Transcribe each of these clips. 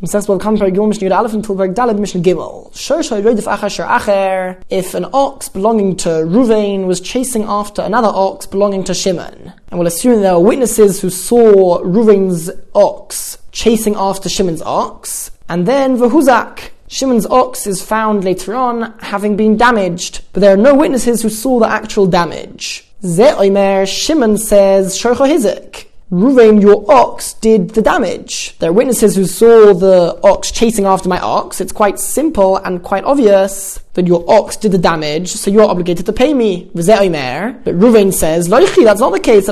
Mishnah Aleph until Daled Mishnah Gimel. If an ox belonging to Ruvain was chasing after another ox belonging to Shimon, and we'll assume there were witnesses who saw Ruvain's ox chasing after Shimon's ox, and then Vahuzak, Shimon's ox is found later on having been damaged, but there are no witnesses who saw the actual damage. Ze Shimon says, Shorcha Hizik. Ruvain, your ox did the damage. There are witnesses who saw the ox chasing after my ox. It's quite simple and quite obvious that your ox did the damage, so you're obligated to pay me. But Ruvain says, Loichi, that's not the case.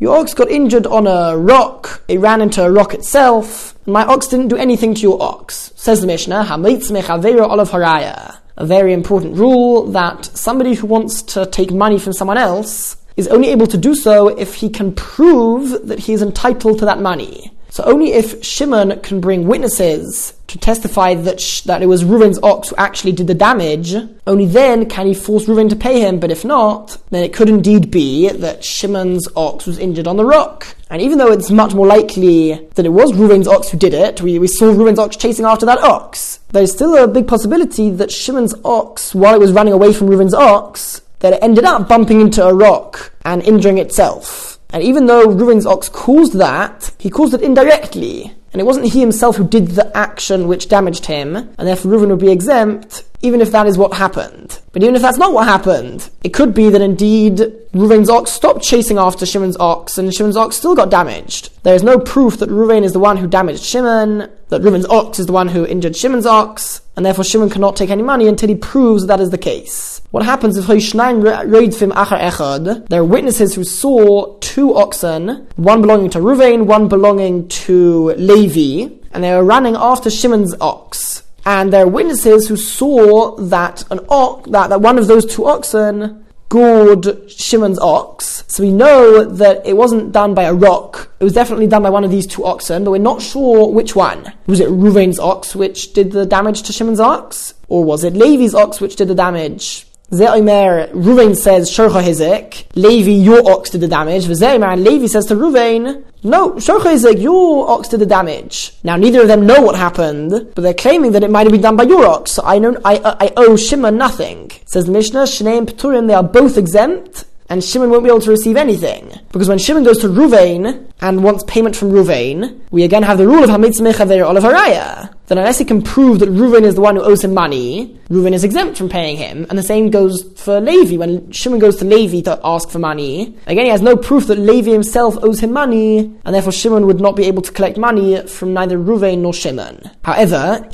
Your ox got injured on a rock. It ran into a rock itself. My ox didn't do anything to your ox. Says the Mishnah, olav haraya. A very important rule that somebody who wants to take money from someone else is only able to do so if he can prove that he is entitled to that money. So only if Shimon can bring witnesses to testify that sh- that it was Reuven's ox who actually did the damage, only then can he force Reuven to pay him. But if not, then it could indeed be that Shimon's ox was injured on the rock. And even though it's much more likely that it was Reuven's ox who did it, we, we saw Reuven's ox chasing after that ox, there's still a big possibility that Shimon's ox, while it was running away from Reuven's ox, that it ended up bumping into a rock and injuring itself. And even though Ruin's ox caused that, he caused it indirectly. And it wasn't he himself who did the action which damaged him, and therefore Reuven would be exempt, even if that is what happened. But even if that's not what happened, it could be that indeed Reuven's ox stopped chasing after Shimon's ox, and Shimon's ox still got damaged. There is no proof that Reuven is the one who damaged Shimon, that Reuven's ox is the one who injured Shimon's ox, and therefore Shimon cannot take any money until he proves that, is the case. What happens if Reidfim Achar Echad? there are witnesses who saw two oxen, one belonging to Ruvain, one belonging to Levi, and they were running after Shimon's ox. And there are witnesses who saw that an ox, that, that one of those two oxen gored Shimon's ox. So we know that it wasn't done by a rock. It was definitely done by one of these two oxen, but we're not sure which one. Was it Ruvain's ox which did the damage to Shimon's ox? Or was it Levi's ox which did the damage? Ze'omer, Ruvain says, Shorcha Hizek, Levi, your ox did the damage. Ze'omer, Levi says to Ruvain, no, Shorcha Hizek, your ox did the damage. Now, neither of them know what happened, but they're claiming that it might have been done by your ox, so I, know, I, I owe Shimon nothing. Says the Mishnah, Shneim Peturim, they are both exempt, and Shimon won't be able to receive anything. Because when Shimon goes to Ruvain and wants payment from Ruvain, we again have the rule of Hamitz Mechaver Olav Haraya. Then unless he can prove that Ruvain is the one who owes him money, Ruvain is exempt from paying him. And the same goes for Levi. When Shimon goes to Levi to ask for money, again he has no proof that Levi himself owes him money, and therefore Shimon would not be able to collect money from neither Ruvain nor Shimon. However,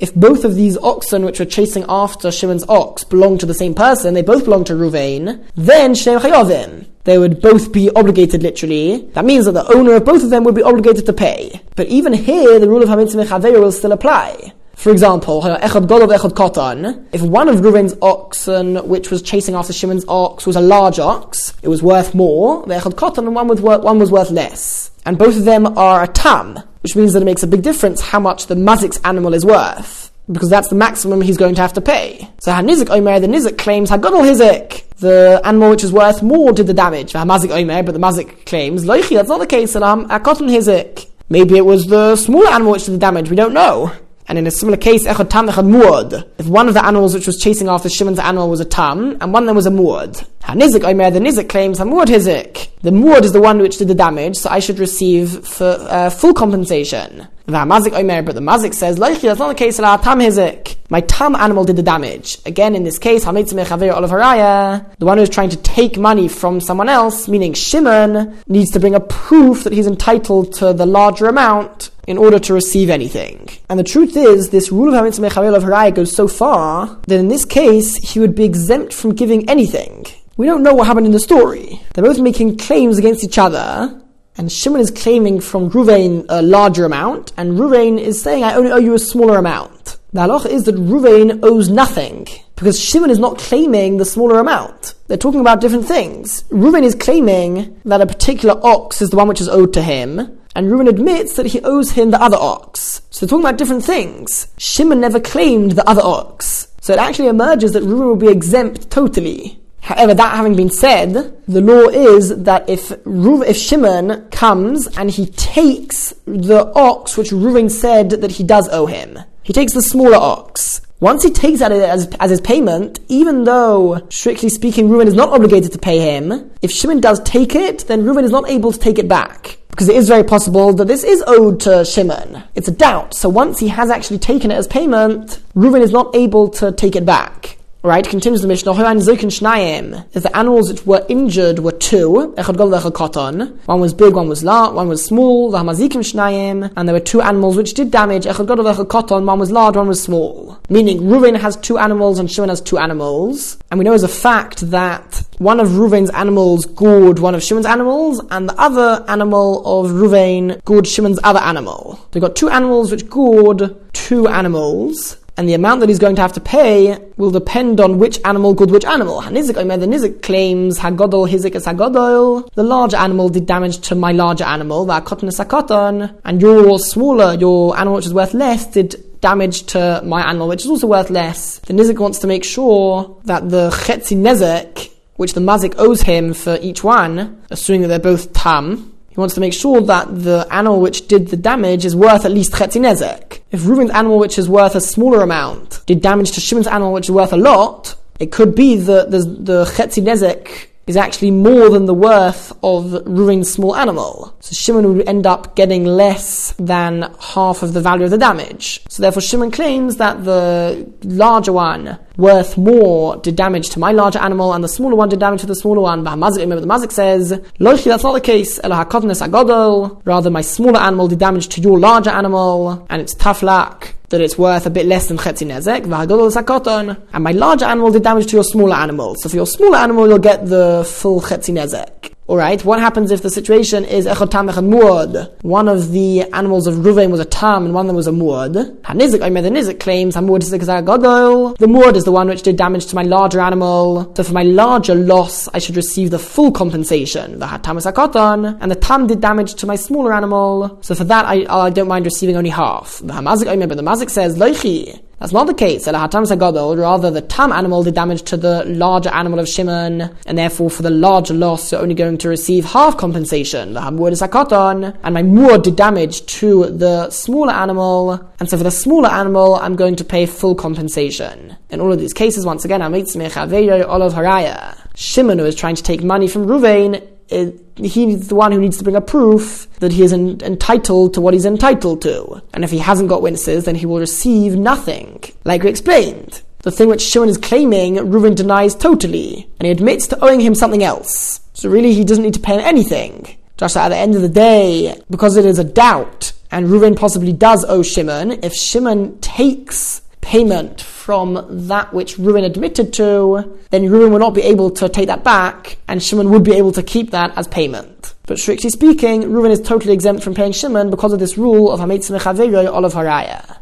if both of these oxen which were chasing after Shimon's ox belong to the same person, they both belong to Ruvain, then Shneim Chayovim they would both be obligated literally. That means that the owner of both of them would be obligated to pay. But even here, the rule of Hamitzah Mechaveir will still apply. For example, Echad Echad if one of Reuven's oxen, which was chasing after Shimon's ox, was a large ox, it was worth more, the Echad Kotan, and one was, worth, one was worth less. And both of them are a tam, which means that it makes a big difference how much the mazik's animal is worth because that's the maximum he's going to have to pay. So Hanizik Omer, the Nizik claims Hagadol Hizik, the animal which is worth more did the damage. Hamazik Omer, but the Mazik claims Loichi, that's not the case. Maybe it was the smaller animal which did the damage. We don't know. And in a similar case, echad tam, echad muad. If one of the animals which was chasing after Shimon's animal was a tam, and one of them was a muad. Hanizik Omer, the Nizik claims Hamuad Hizik. The muad is the one which did the damage, so I should receive for uh, full compensation. The Hamazik Omer, but the Mazik says, Leichi, that's not the case, tam Hizik. My tam animal did the damage. Again, in this case, Olav Haraya, the one who is trying to take money from someone else, meaning Shimon, needs to bring a proof that he's entitled to the larger amount in order to receive anything. And the truth is, this rule of Hamitzah Mechavil of Haraya goes so far that in this case, he would be exempt from giving anything. We don't know what happened in the story. They're both making claims against each other, and Shimon is claiming from Ruvain a larger amount, and Ruvain is saying, I only owe you a smaller amount. The halacha is that Ruvain owes nothing, because Shimon is not claiming the smaller amount. They're talking about different things. Ruvain is claiming that a particular ox is the one which is owed to him, and Reuben admits that he owes him the other ox. So they're talking about different things. Shimon never claimed the other ox. So it actually emerges that Reuben will be exempt totally. However, that having been said, the law is that if Ruv, if Shimon comes and he takes the ox which Reuven said that he does owe him, he takes the smaller ox. Once he takes that as, as his payment, even though, strictly speaking, Reuven is not obligated to pay him, if Shimon does take it, then Reuven is not able to take it back. Because it is very possible that this is owed to Shimon. It's a doubt. So once he has actually taken it as payment, Reuven is not able to take it back. Right, continues the Mishnah, If the animals that were injured were two, one was big, one was large, one was small, and there were two animals which did damage, one was large, one was small. Meaning, Reuven has two animals and Shimon has two animals. And we know as a fact that one of Reuven's animals gored one of Shimon's animals, and the other animal of Reuven gored Shimon's other animal. They've got two animals which gored two animals and the amount that he's going to have to pay will depend on which animal good which animal. Hanizik Omer, the Nizik claims Hagodol Hizik Hagodol. The larger animal did damage to my larger animal, the is and your smaller, your animal which is worth less, did damage to my animal which is also worth less. The Nizik wants to make sure that the Chetzi Nezek, which the Mazik owes him for each one, assuming that they're both Tam, he wants to make sure that the animal which did the damage is worth at least Chetzi Nezek. If Reuven's animal which is worth a smaller amount did damage to Shimon's animal which is worth a lot, it could be that the, the Chetzi Nezek is actually more than the worth of Reuven's small animal. So Shimon would end up getting less than half of the value of the damage. So therefore Shimon claims that the larger one worth more did damage to my larger animal and the smaller one did damage to the smaller one. But remember the Mazik says, Loichi, that's not the case. Rather, my smaller animal did damage to your larger animal and it's taflak that it's worth a bit less than chetzi nezek, and my larger animal did damage to your smaller animal. So for your smaller animal, you'll get the full chetzi nezek. Alright, what happens if the situation is echad tam echad muad? One of the animals of Ruvain was a tam and one of them was a muad. Hanizik, I mean the Nizik claims Hamuad is gadol. The muad is the one which did damage to my larger animal. So for my larger loss, I should receive the full compensation. The tam is and the tam did damage to my smaller animal. So for that, I, I don't mind receiving only half. The Hamazik, I but the Mazik says, Leichi. That's not the case. Rather, the tam animal did damage to the larger animal of Shimon, and therefore for the larger loss, you're only going to receive half compensation. The hamur is akoton, and my mur did damage to the smaller animal, and so for the smaller animal, I'm going to pay full compensation. In all of these cases, once again, olav haraya. Shimon, who is trying to take money from Ruvain, he's the one who needs to bring a proof that he is en- entitled to what he's entitled to. And if he hasn't got witnesses, then he will receive nothing. Like we explained. The thing which Shimon is claiming, Reuven denies totally, and he admits to owing him something else. So really, he doesn't need to pay him anything. Just at the end of the day, because it is a doubt, and Reuven possibly does owe Shimon, if Shimon takes payment from that which Reuven admitted to, then Reuven will not be able to take that back, and Shimon would be able to keep that as payment. But strictly speaking, Reuven is totally exempt from paying Shimon because of this rule of Hametz Mechaveroy Olav Haraya.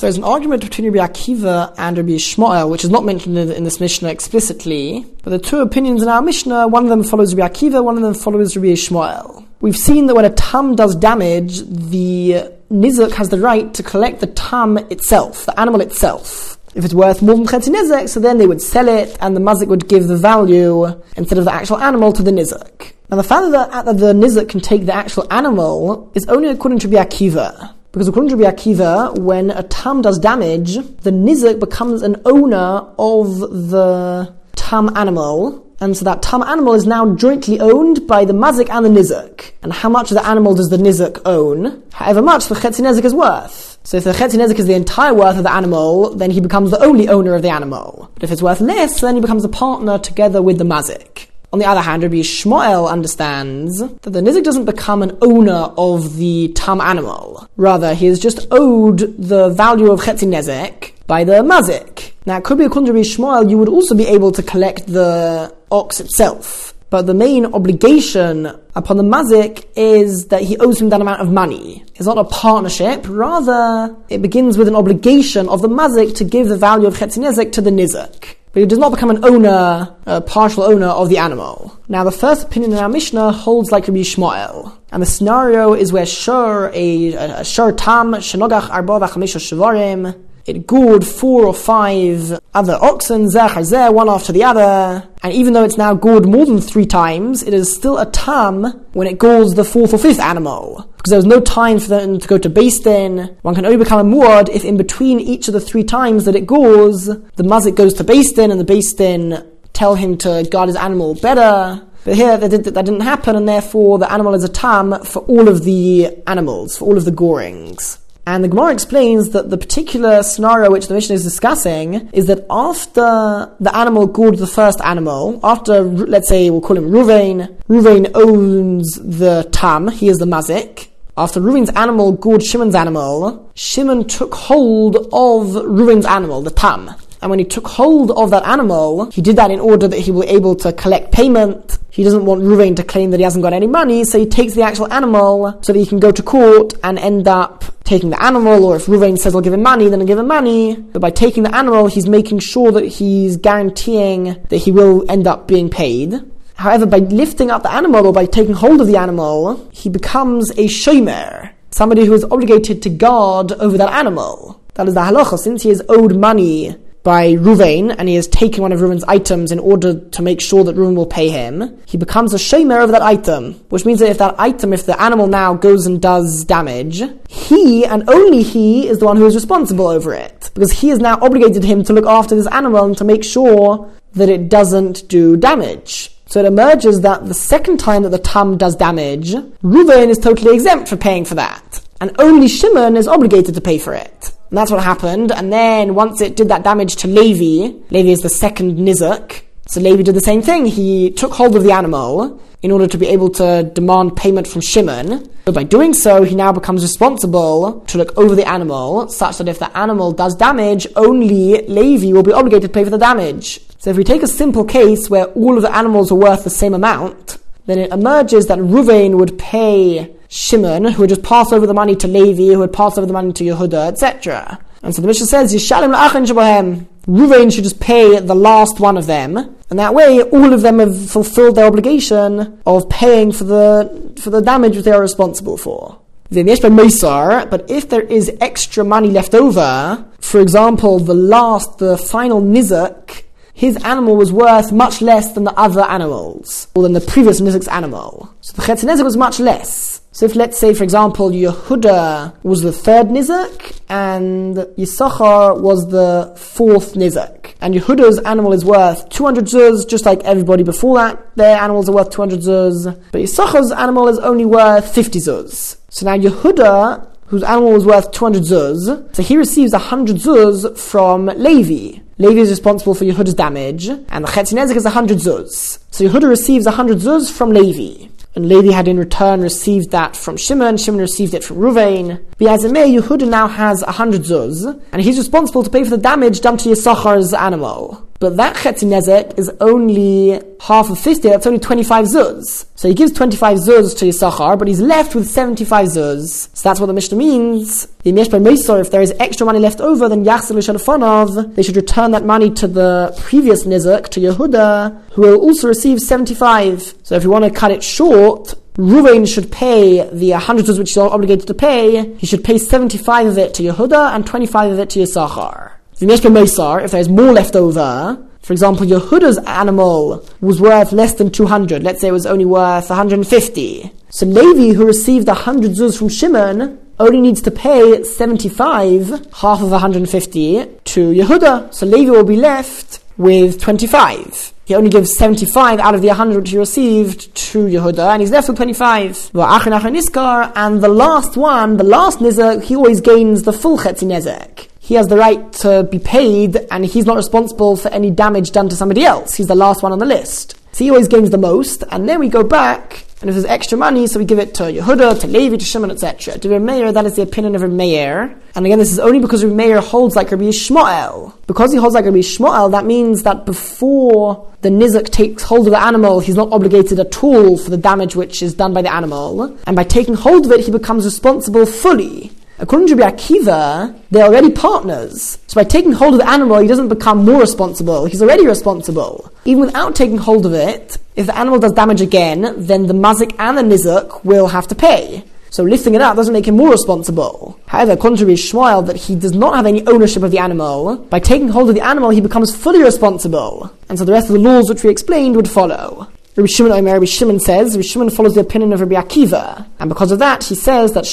There's an argument between Rabbi Akiva and Rabbi Yishmael, which is not mentioned in this Mishnah explicitly, but the two opinions in our Mishnah, one of them follows Rabbi Akiva, one of them follows Rabbi Yishmael. We've seen that when a tam does damage, the Nizuk has the right to collect the tam itself, the animal itself. If it's worth more than Chetzi Nizuk, so then they would sell it, and the Mazik would give the value, instead of the actual animal, to the Nizuk. Now the fact that the, the Nizuk can take the actual animal is only according to Rabbi Akiva. Because according to Rabbi Akiva, when a tam does damage, the Nizuk becomes an owner of the tam animal, and so that tam animal is now jointly owned by the mazik and the nizuk. And how much of the animal does the nizuk own? However much the chetzi nezik is worth. So if the chetzi nezik is the entire worth of the animal, then he becomes the only owner of the animal. But if it's worth less, then he becomes a partner together with the mazik. On the other hand, Rabbi Yishmael understands that the Nizik doesn't become an owner of the Tam animal. Rather, he is just owed the value of Chetzi Nezek by the Mazik. Now, it could be according to Rabbi Yishmael, you would also be able to collect the ox itself. But the main obligation upon the mazik is that he owes him that amount of money. It's not a partnership, rather, it begins with an obligation of the mazik to give the value of chetzinezek to the nizik. But he does not become an owner, a partial owner of the animal. Now, the first opinion in our Mishnah holds like Rabbi Yishmael. And the scenario is where Shur, a, a Shur Tam, Shenogach Arba V'chamisha it gored four or five other oxen, zeh one after the other. And even though it's now gored more than three times, it is still a tam when it gores the fourth or fifth animal. Because there was no time for them to go to Din. One can only become a muad if in between each of the three times that it gores, the mazik goes to Din and the Din tell him to guard his animal better. But here that, that, didn't happen, and therefore the animal is a tam for all of the animals, for all of the gorings. And the Gemara explains that the particular scenario which the Mishnah is discussing is that after the animal gored the first animal, after, let's say, we'll call him Ruvain, Ruvain owns the tam, he is the mazik. After Ruvain's animal gored Shimon's animal, Shimon took hold of Ruvain's animal, the tam. And when he took hold of that animal, he did that in order that he will be able to collect payment. He doesn't want Ruvain to claim that he hasn't got any money, so he takes the actual animal so that he can go to court and end up taking the animal, or if Ruvain says I'll give him money, then I'll give him money. But by taking the animal, he's making sure that he's guaranteeing that he will end up being paid. However, by lifting up the animal or by taking hold of the animal, he becomes a shomer, somebody who is obligated to guard over that animal. That is the halacha. Since he is owed money by Ruvain, and he has taken one of Ruvain's items in order to make sure that Ruvain will pay him, he becomes a shomer of that item, which means that if that item, if the animal now goes and does damage, he and only he is the one who is responsible over it, because he is now obligated him to look after this animal and to make sure that it doesn't do damage. So it emerges that the second time that the tam does damage, Ruvain is totally exempt for paying for that. And only Shimon is obligated to pay for it. And that's what happened. And then once it did that damage to Levi, Levi is the second Nizuk. So Levi did the same thing. He took hold of the animal in order to be able to demand payment from Shimon. But by doing so, he now becomes responsible to look over the animal, such that if the animal does damage, only Levi will be obligated to pay for the damage. So if we take a simple case where all of the animals are worth the same amount, then it emerges that Ruvain would pay Shimon, who would just pass over the money to Levi, who would pass over the money to Yehuda, etc. And so the Mishnah says, Yishalim la'achin shabahem. Ruvain should just pay the last one of them, and that way all of them have fulfilled their obligation of paying for the for the damage that they are responsible for. But if there is extra money left over, for example, the last, the final nizak, his animal was worth much less than the other animals, or than the previous nizak's animal. So the chetzinezek was much less. So if let's say, for example, Yehuda was the third Nizak and Yisachar was the fourth Nizak, and Yehuda's animal is worth 200 zuz, just like everybody before that, their animals are worth 200 zuz, but Yisachar's animal is only worth 50 zuz. So now Yehuda, whose animal was worth 200 zuz, so he receives 100 zuz from Levi. Levi is responsible for Yehuda's damage, and the Chetzinezek is 100 zuz. So Yehuda receives 100 zuz from Levi and Levi had in return received that from Shimon, Shimon received it from Ruvain. Biazimeh, Yehuda now has a hundred zuz, and he's responsible to pay for the damage done to Yisachar's animal. But that Chetzi Nezek is only half of 50, that's only 25 zuz. So he gives 25 zuz to Yisachar, but he's left with 75 zuz. So that's what the Mishnah means. The by Mesor, if there is extra money left over, then Yachzil Shalafonov, they should return that money to the previous Nizak, to Yehuda, who will also receive 75. So if you want to cut it short, Ruvain should pay the 100 zuz which he's obligated to pay. He should pay 75 of it to Yehuda and 25 of it to Yisachar. If there's more left over, for example, Yehuda's animal was worth less than 200. Let's say it was only worth 150. So Levi, who received 100 zuz from Shimon, only needs to pay 75, half of 150, to Yehuda. So Levi will be left with 25. He only gives 75 out of the 100 which he received to Yehuda, and he's left with 25. And the last one, the last Nizak, he always gains the full Chetzi Nezek he has the right to be paid and he's not responsible for any damage done to somebody else. He's the last one on the list. So he always gains the most, and then we go back, and if there's extra money, so we give it to Yehuda, to Levi, to Shimon, etc. To Meir, that is the opinion of Meir. And again, this is only because Meir holds like Rabbi Yishmael. Because he holds like Rabbi Yishmael, that means that before the Nizak takes hold of the animal, he's not obligated at all for the damage which is done by the animal. And by taking hold of it, he becomes responsible fully. According to Rabbi Akiva, they're already partners. So by taking hold of the animal, he doesn't become more responsible. He's already responsible. Even without taking hold of it, if the animal does damage again, then the mazik and the nizuk will have to pay. So lifting it up doesn't make him more responsible. However, contrary to Yishmael, that he does not have any ownership of the animal, by taking hold of the animal, he becomes fully responsible. And so the rest of the laws which we explained would follow. Rabbi Shimon Omer, Rabbi Shimon says, Rabbi Shimon follows the opinion of Rabbi Akiva. And because of that, he says that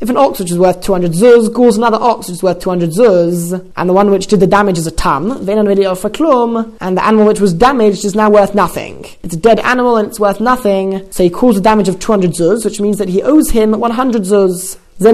if an ox which is worth 200 zuz gores another ox which is worth 200 zuz, and the one which did the damage is a tam, and the animal which was damaged is now worth nothing. It's a dead animal and it's worth nothing, so he caused a damage of 200 zuz, which means that he owes him 100 zuz. The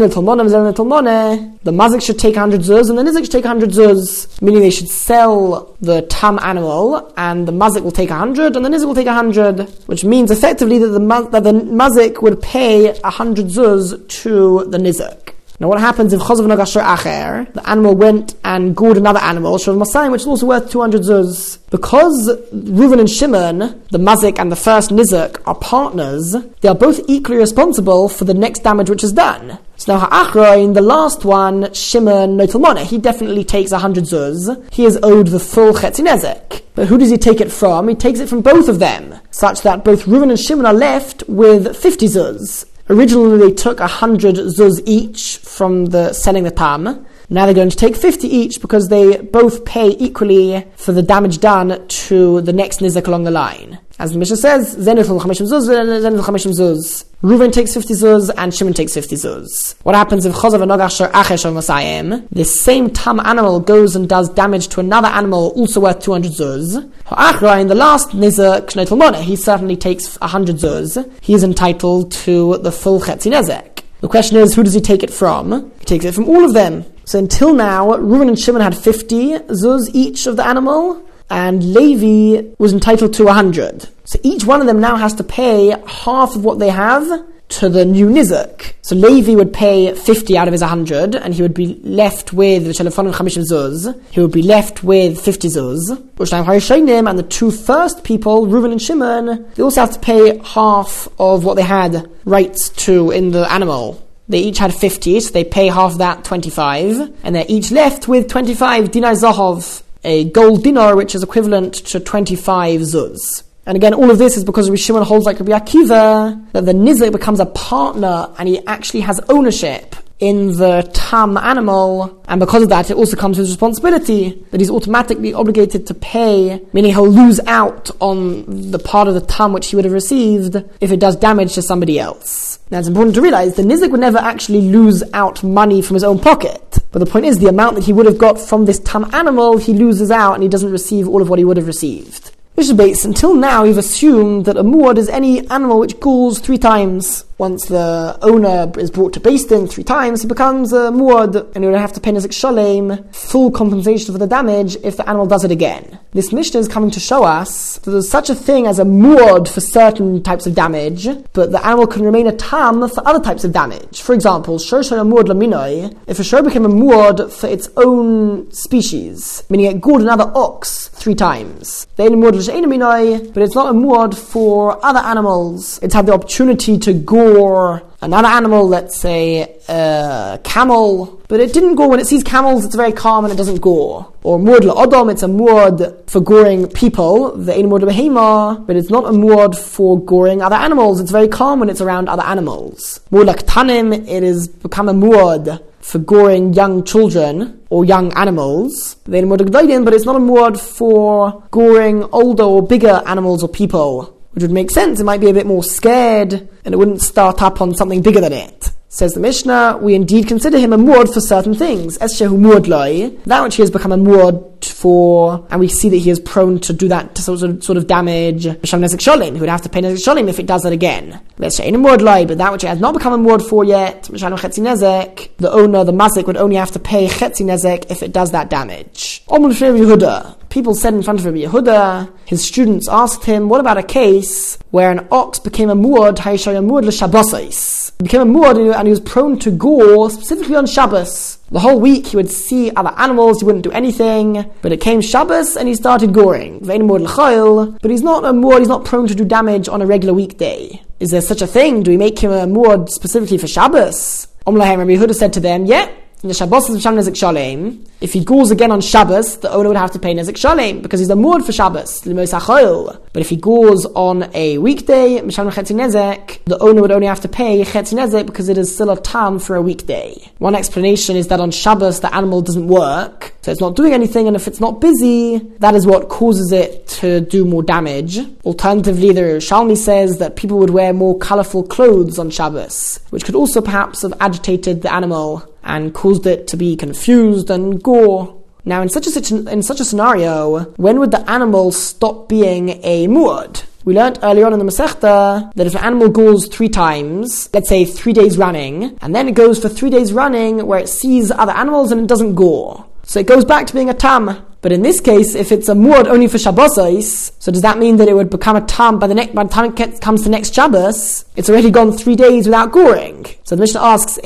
mazik should take 100 zuz and the nizik should take 100 zuz, meaning they should sell the tam animal and the mazik will take 100 and the nizik will take 100, which means effectively that the, that the mazik would pay 100 zuz to the nizik. Now, what happens if Chazav Nagasher Acher, the animal went and gored another animal, Shav Masayim, which is also worth 200 zuz? Because Reuven and Shimon, the Mazik and the first Nizak, are partners, they are both equally responsible for the next damage which is done. So now Ha'achroin, the last one, Shimon Notalmone, he definitely takes 100 zuz. He is owed the full Chetzinezek. But who does he take it from? He takes it from both of them, such that both Reuven and Shimon are left with 50 zuz. Originally, they took 100 zuz each from the selling the tam. Now they're going to take 50 each because they both pay equally for the damage done to the next nizak along the line. As the Mishnah says, Chamishim Zuz, Chamishim Zuz. Reuven takes 50 zuz and Shimon takes 50 zuz. What happens if Chozav and Nogashar Achesh Masayim? This same tam animal goes and does damage to another animal also worth 200 zuz. Ha'achra, in the last Nizar Knetel Mona, he certainly takes 100 zuz. He is entitled to the full Chetzi Nezek. The question is, who does he take it from? He takes it from all of them. So until now, Reuven and Shimon had 50 zuz each of the animal, and Levi was entitled to 100. So each one of them now has to pay half of what they have to the new Nizak. So Levi would pay 50 out of his 100, and he would be left with the Telefonim Chamishim Zuz. He would be left with 50 Zuz. And the two first people, Reuven and Shimon, they also have to pay half of what they had rights to in the animal. They each had 50, so they pay half of that, 25, and they're each left with 25 dinar zahov, a gold dinar, which is equivalent to 25 zuz. And again, all of this is because Rabbi Shimon holds like Rabbi Akiva that the Nizik becomes a partner and he actually has ownership in the tam animal, and because of that, it also comes with responsibility that he's automatically obligated to pay, meaning he'll lose out on the part of the tam which he would have received if it does damage to somebody else. Now, it's important to realize the nizik would never actually lose out money from his own pocket. But the point is, the amount that he would have got from this tam animal, he loses out and he doesn't receive all of what he would have received. Which is based, until now, we've assumed that a muad is any animal which galls three times. Once the owner is brought to Din three times, he becomes a muad, and he would have to pay Nizik Shalem full compensation for the damage if the animal does it again. This Mishnah is coming to show us that there's such a thing as a muad for certain types of damage, but the animal can remain a tam for other types of damage. For example, shor muad laminoi, if a shor became a muad for its own species, meaning it gored another ox three times, then muad but it's not a muad for other animals. It's had the opportunity to gore another animal, let's say a camel, but it didn't gore when it sees camels, it's very calm and it doesn't gore. Or muad la'odom, it's a muad for goring people, the muad behema, but it's not a muad for goring other animals, it's very calm when it's around other animals. Muad tanim, it has become a muad for goring young children or young animals. The Then but it's not a muad for goring older or bigger animals or people. Which would make sense. It might be a bit more scared and it wouldn't start up on something bigger than it. Says the Mishnah, we indeed consider him a muad for certain things. Eshehu muad loy, that which he has become a muad for, and we see that he is prone to do that to sort of, sort of damage. Misham Nezek Sholim, who would have to pay Nezek Sholim if it does that again. Let's say in a muad but that which he has not become a muad for yet, Misham Chetzi Nezek, the owner, the mazik, would only have to pay Chetzi Nezek if it does that damage. Omul Yehuda, people said in front of Rabbi Yehuda, his students asked him, what about a case where an ox became a muad, Hayashaya muad l'shabosais? became a muad and he was prone to gore, specifically on Shabbos. The whole week he would see other animals, he wouldn't do anything, but it came Shabbos and he started goring. But he's not a muad, he's not prone to do damage on a regular weekday. Is there such a thing? Do we make him a muad specifically for Shabbos? Omlahem Rabbi Yehuda said to them, yeah, In the Shabbos Shalem, if he goes again on Shabbos, the owner would have to pay Nezek Shalem because he's a muad for Shabbos, But if he goes on a weekday, the owner would only have to pay Chetzi Nezek because it is still a tam for a weekday. One explanation is that on Shabbos the animal doesn't work, so it's not doing anything, and if it's not busy, that is what causes it to do more damage. Alternatively, the Shalmi says that people would wear more colourful clothes on Shabbos, which could also perhaps have agitated the animal and caused it to be confused and gore. Now, in such a in such a scenario, when would the animal stop being a muad? We learned earlier on in the Masechta that if an animal goes three times, let's say three days running, and then it goes for three days running where it sees other animals and it doesn't gore. So it goes back to being a tam. But in this case, if it's a muad only for Shabbosais, so does that mean that it would become a tam by the, ne- by the time it comes to next Shabbos? It's already gone three days without goring. So the Mishnah asks,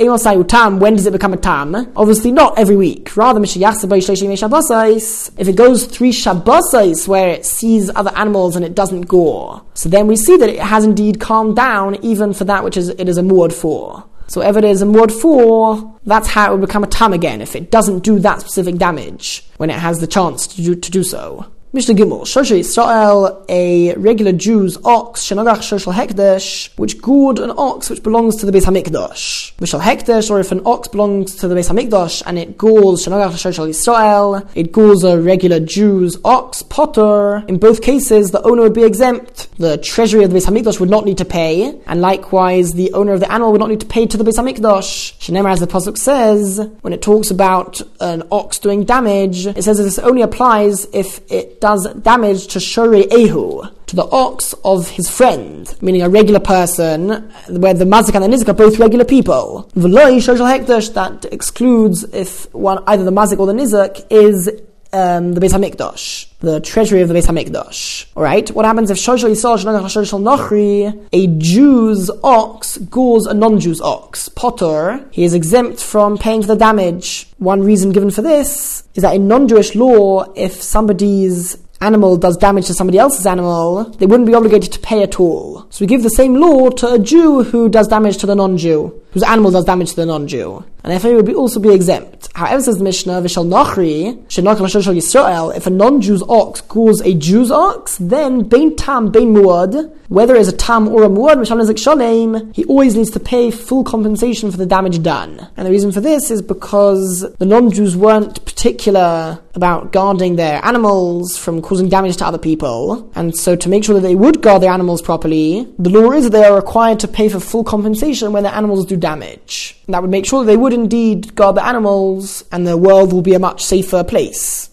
tam, when does it become a tam? Obviously not every week. Rather, if it goes three Shabbosais where it sees other animals and it doesn't gore, so then we see that it has indeed calmed down even for that which is, it is a muad for. So whatever it is in word for, that's how it would become a tam again if it doesn't do that specific damage when it has the chance to do, to do so. Mishnah Gimel, Shosha Yisrael, a regular Jew's ox, Shenagach Shoshal Hekdesh, which gored an ox which belongs to the Beis Hamikdash. Mishal Hekdesh, or if an ox belongs to the Beis Hamikdash and it gores Shenagach Shoshal Yisrael, it gores a regular Jew's ox, Potter. In both cases, the owner would be exempt. The treasury of the Beis Hamikdash would not need to pay, and likewise, the owner of the animal would not need to pay to the Beis Hamikdash. Shenemar, as the Pasuk says, when it talks about an ox doing damage, it says that this only applies if it does damage to Shori Ehu, to the ox of his friend, meaning a regular person, where the Mazik and the Nizik are both regular people. V'loi Shoshal Hekdesh, that excludes if one, either the Mazik or the Nizik is um, the Beis Hamikdash, the treasury of the Beis Hamikdash. All right. What happens if Shoshal Yisrael Shoshal Nochri, a Jew's ox gores a non-Jew's ox, Potter? He is exempt from paying for the damage. One reason given for this is that in non-Jewish law, if somebody's animal does damage to somebody else's animal, they wouldn't be obligated to pay at all. So we give the same law to a Jew who does damage to the non-Jew, whose animal does damage to the non-Jew. And therefore he would be also be exempt. However, says the Mishnah, Vishal Nachri, Yisrael, if a non-Jew's ox calls a Jew's ox, then Bain Tam, Bain Muad, whether it's a Tam or a Muad, Shalem, he always needs to pay full compensation for the damage done. And the reason for this is because the non-Jews weren't particular about guarding their animals from causing damage to other people. And so to make sure that they would guard their animals properly, the law is that they are required to pay for full compensation when their animals do damage. That would make sure they would indeed guard the animals and the world will be a much safer place.